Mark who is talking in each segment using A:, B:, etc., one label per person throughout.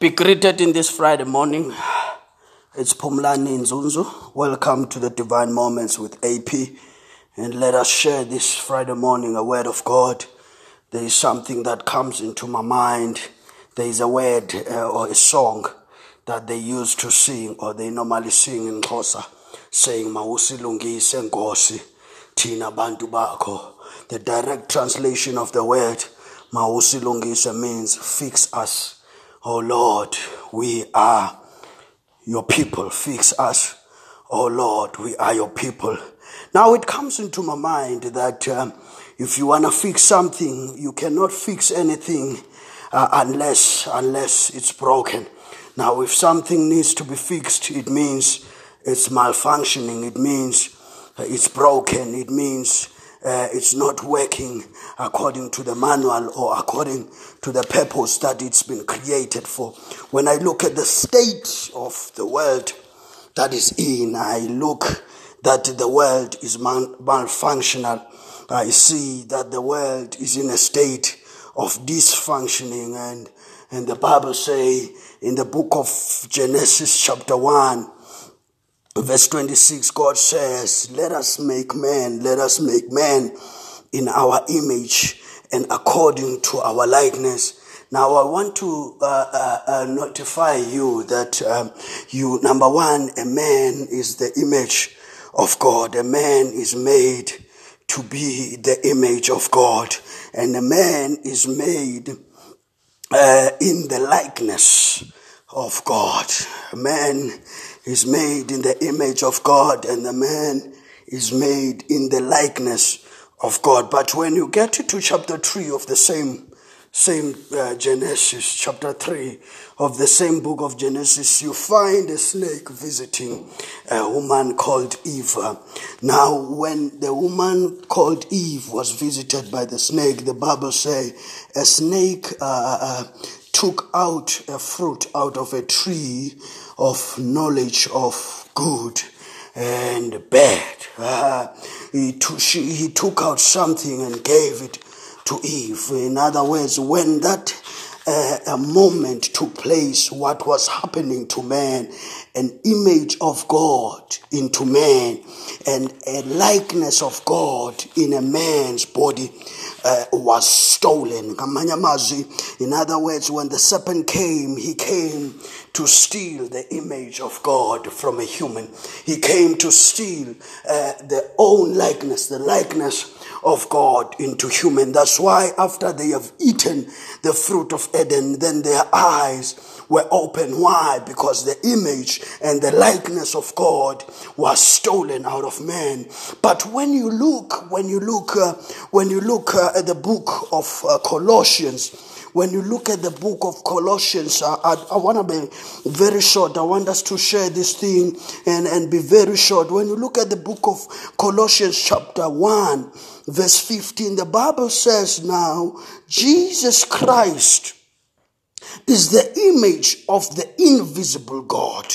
A: Be greeted in this Friday morning. It's Pumlani Nzunzu. Welcome to the Divine Moments with AP. And let us share this Friday morning a word of God. There is something that comes into my mind. There is a word uh, or a song that they used to sing or they normally sing in Xhosa saying mawusilungise nkosi thina bantu bakho. The direct translation of the word mawusilungise means fix us. Oh Lord, we are your people. Fix us. Oh Lord, we are your people. Now it comes into my mind that um, if you want to fix something, you cannot fix anything uh, unless unless it's broken. Now, if something needs to be fixed, it means it's malfunctioning. It means uh, it's broken. It means uh, it's not working according to the manual or according to the purpose that it's been created for. When I look at the state of the world that is in, I look that the world is mal- malfunctional. I see that the world is in a state of dysfunctioning and and the Bible say in the book of Genesis chapter 1 verse 26 God says let us make man let us make man in our image and according to our likeness. Now I want to uh, uh, uh, notify you that um, you number one a man is the image of God. A man is made to be the image of God. And a man is made uh, in the likeness of God. A Man is made in the image of God, and the man is made in the likeness of God. But when you get to chapter 3 of the same same uh, Genesis, chapter 3 of the same book of Genesis, you find a snake visiting a woman called Eve. Now, when the woman called Eve was visited by the snake, the Bible say a snake uh, uh, took out a fruit out of a tree of knowledge of good and bad. Uh, he, she, he took out something and gave it to Eve. In other words, when that uh, a moment took place, what was happening to man, an image of God into man, and a likeness of God in a man's body uh, was stolen. In other words, when the serpent came, he came to steal the image of God from a human. He came to steal uh, the own likeness, the likeness of God into human. That's why after they have eaten the fruit of Eden, then their eyes were open. Why? Because the image and the likeness of God was stolen out of man. But when you look, when you look, uh, when you look uh, at the book of uh, Colossians, when you look at the book of Colossians, I, I, I want to be very short. I want us to share this thing and, and be very short. When you look at the book of Colossians, chapter 1, verse 15, the Bible says now, Jesus Christ is the image of the invisible God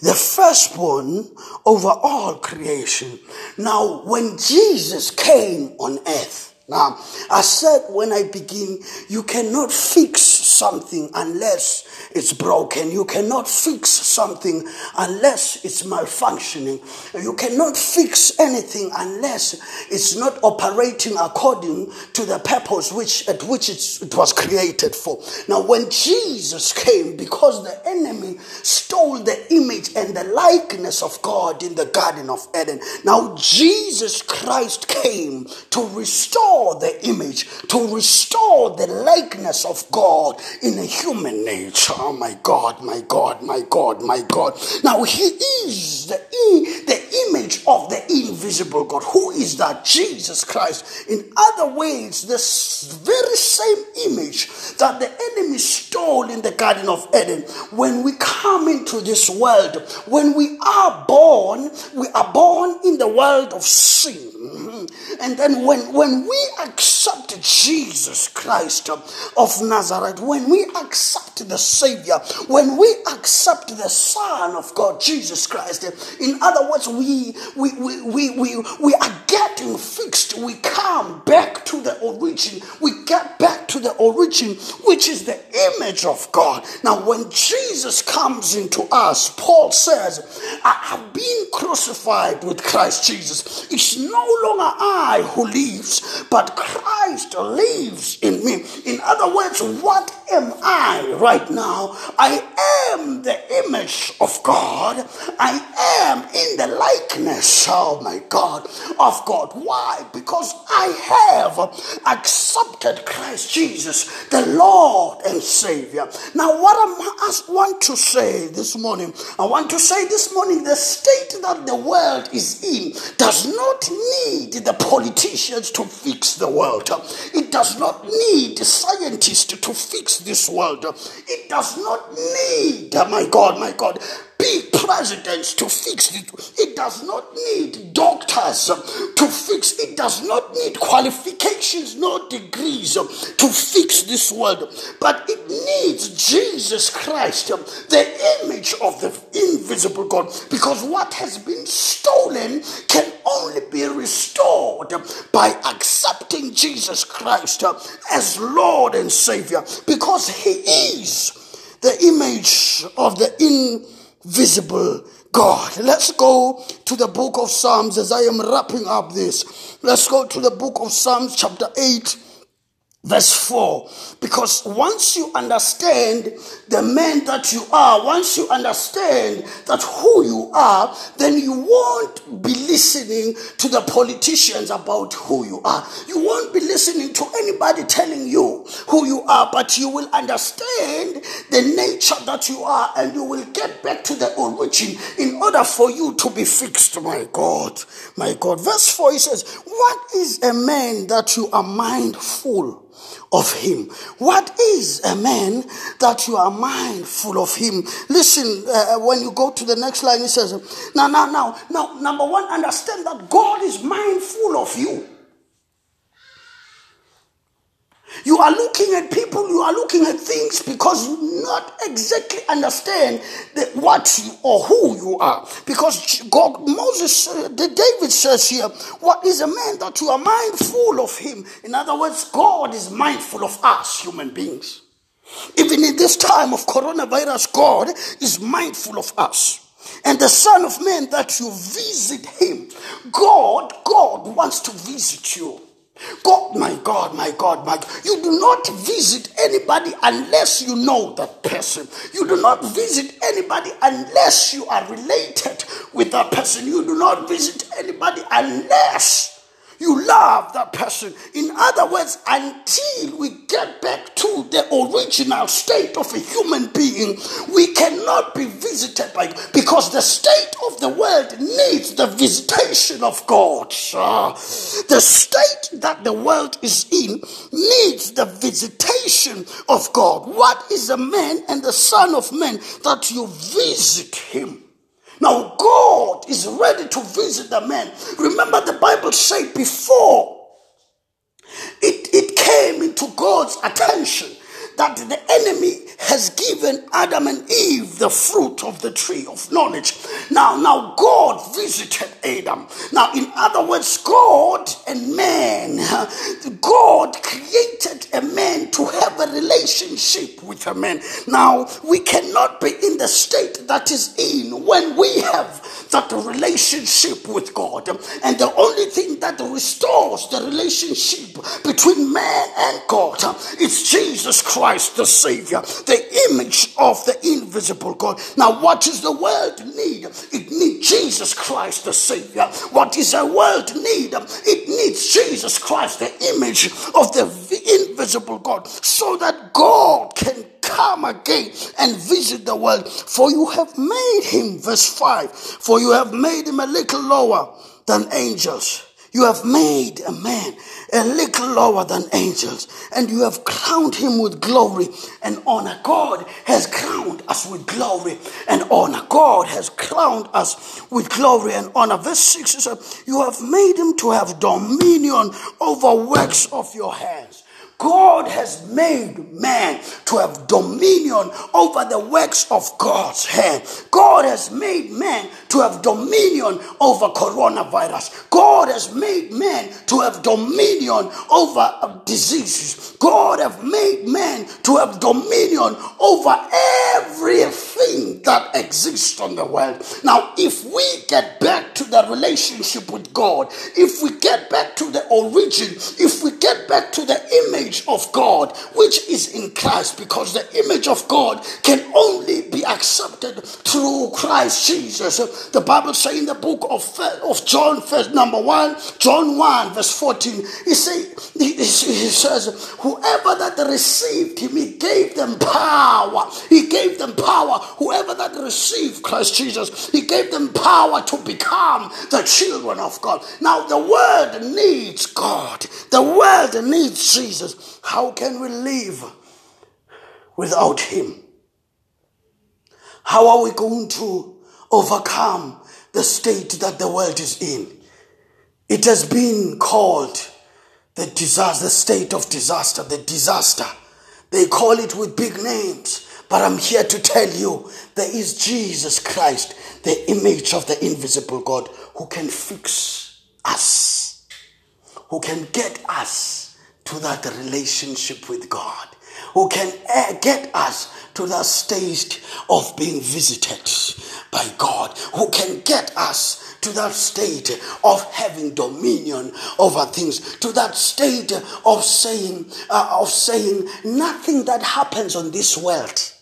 A: the firstborn over all creation. Now, when Jesus came on earth, now, I said when I begin, you cannot fix something unless it's broken. You cannot fix something unless it's malfunctioning. You cannot fix anything unless it's not operating according to the purpose which at which it was created for. Now, when Jesus came, because the enemy stole the image and the likeness of God in the Garden of Eden, now Jesus Christ came to restore restore the image, to restore the likeness of God in a human nature. Oh my God, my God, my God, my God. Now he is the, the image of the invisible God. Who is that? Jesus Christ. In other words, this very same image that the enemy stole in the Garden of Eden, when we come into this world, when we are born, we are born in the world of sin. Mm-hmm. And then when, when we accept Jesus Christ of Nazareth, when we accept the Savior, when we accept the Son of God, Jesus Christ, in other words, we, we, we, we, we, we are getting fixed. We come back to the origin. We get back to the origin, which is the image of God. Now, when Jesus comes into us, Paul says, I have been crucified with Christ Jesus. It's no longer I who lives, but Christ lives in me. In other words, what am I right now? I am the image of God. I am in the likeness, oh my God, of God. Why? Because I have accepted Christ Jesus, the Lord and Savior. Now, what I want to say this morning, I want to say this morning the state that the world is in does not need the politicians to fix the world. It does not need scientists to fix this world. It does not need, my God, my God, big presidents to fix it. It does not need doctors to fix. It does not need qualifications, no degrees to fix this world. But it needs Jesus Christ, the image of the invisible God. Because what has been stolen can only be restored by accepting Jesus Christ as Lord and Savior. Because He is the image of the invisible visible God. Let's go to the book of Psalms as I am wrapping up this. Let's go to the book of Psalms, chapter 8 Verse 4 Because once you understand the man that you are, once you understand that who you are, then you won't be listening to the politicians about who you are. You won't be listening to anybody telling you who you are, but you will understand the nature that you are and you will get back to the origin in order for you to be fixed. My God, my God. Verse 4 he says, What is a man that you are mindful? Of him. What is a man that you are mindful of him? Listen, uh, when you go to the next line, he says, now, now, now, now, number one, understand that God is mindful of you. You are looking at people, you are looking at things because you not exactly understand the, what you or who you are. Because God, Moses, uh, the David says here, what is a man that you are mindful of him? In other words, God is mindful of us human beings. Even in this time of coronavirus, God is mindful of us. And the Son of Man that you visit him, God, God wants to visit you. God, my God, my God, my God. You do not visit anybody unless you know that person. You do not visit anybody unless you are related with that person. You do not visit anybody unless you love that person. In other words, until we get back to the original state of a human being, we cannot be visited by because the state of the world needs the visitation of God. the state that the world is in needs the visitation of God. What is a man and the son of man that you visit him? Now, God is ready to visit the man. Remember, the Bible said before it, it came into God's attention that the enemy has given Adam and Eve the fruit of the tree of knowledge. Now, now God visited Adam. Now, in other words, God and man, God created a man to have a relationship with a man. Now, we cannot be in the state that is in when we have that relationship with God. And the only thing that restores the relationship between man and God is Jesus Christ, the Savior, the image of the invisible God. Now, what does the world need? It needs Jesus Christ, the Savior. What does the world need? It needs Jesus Christ, the image of the invisible God, so that God can come again and visit the world. For you have made him, verse 5, for you have made him a little lower than angels. You have made a man a little lower than angels, and you have crowned him with glory and honor. God has crowned us with glory and honor. God has crowned us with glory and honor. Verse 6 says, You have made him to have dominion over works of your hands. God has made man to have dominion over the works of God's hand. God has made man to have dominion over coronavirus. God has made man to have dominion over diseases. God has made man to have dominion over everything that exists on the world. Now, if we get back to the relationship with God, if we get back to the origin, if we get back to the image of God, which is in Christ, because the image of God can only be accepted through Christ Jesus. The Bible says in the book of, of John, first number one, John 1, verse 14, he, say, he, he says, Whoever that received him, he gave them power. He gave them power. Whoever that received Christ Jesus, he gave them power to become the children of God. Now, the world needs God, the world needs Jesus. How can we live without him? How are we going to overcome the state that the world is in? It has been called the disaster, the state of disaster, the disaster. They call it with big names. But I'm here to tell you there is Jesus Christ, the image of the invisible God, who can fix us, who can get us to that relationship with God, who can get us to that stage of being visited by God, who can get us to that state of having dominion over things, to that state of saying, uh, of saying nothing that happens on this world.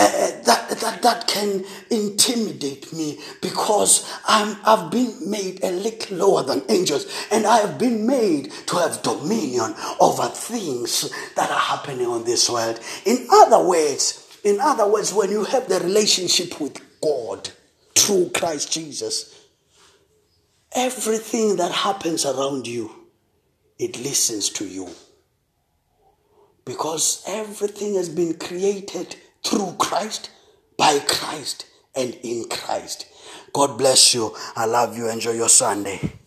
A: Uh, that, that, that can intimidate me because I'm, I've been made a little lower than angels and I have been made to have dominion over things that are happening on this world. In other words, in other words, when you have the relationship with God, through Christ Jesus, everything that happens around you, it listens to you. Because everything has been created through Christ, by Christ, and in Christ. God bless you. I love you. Enjoy your Sunday.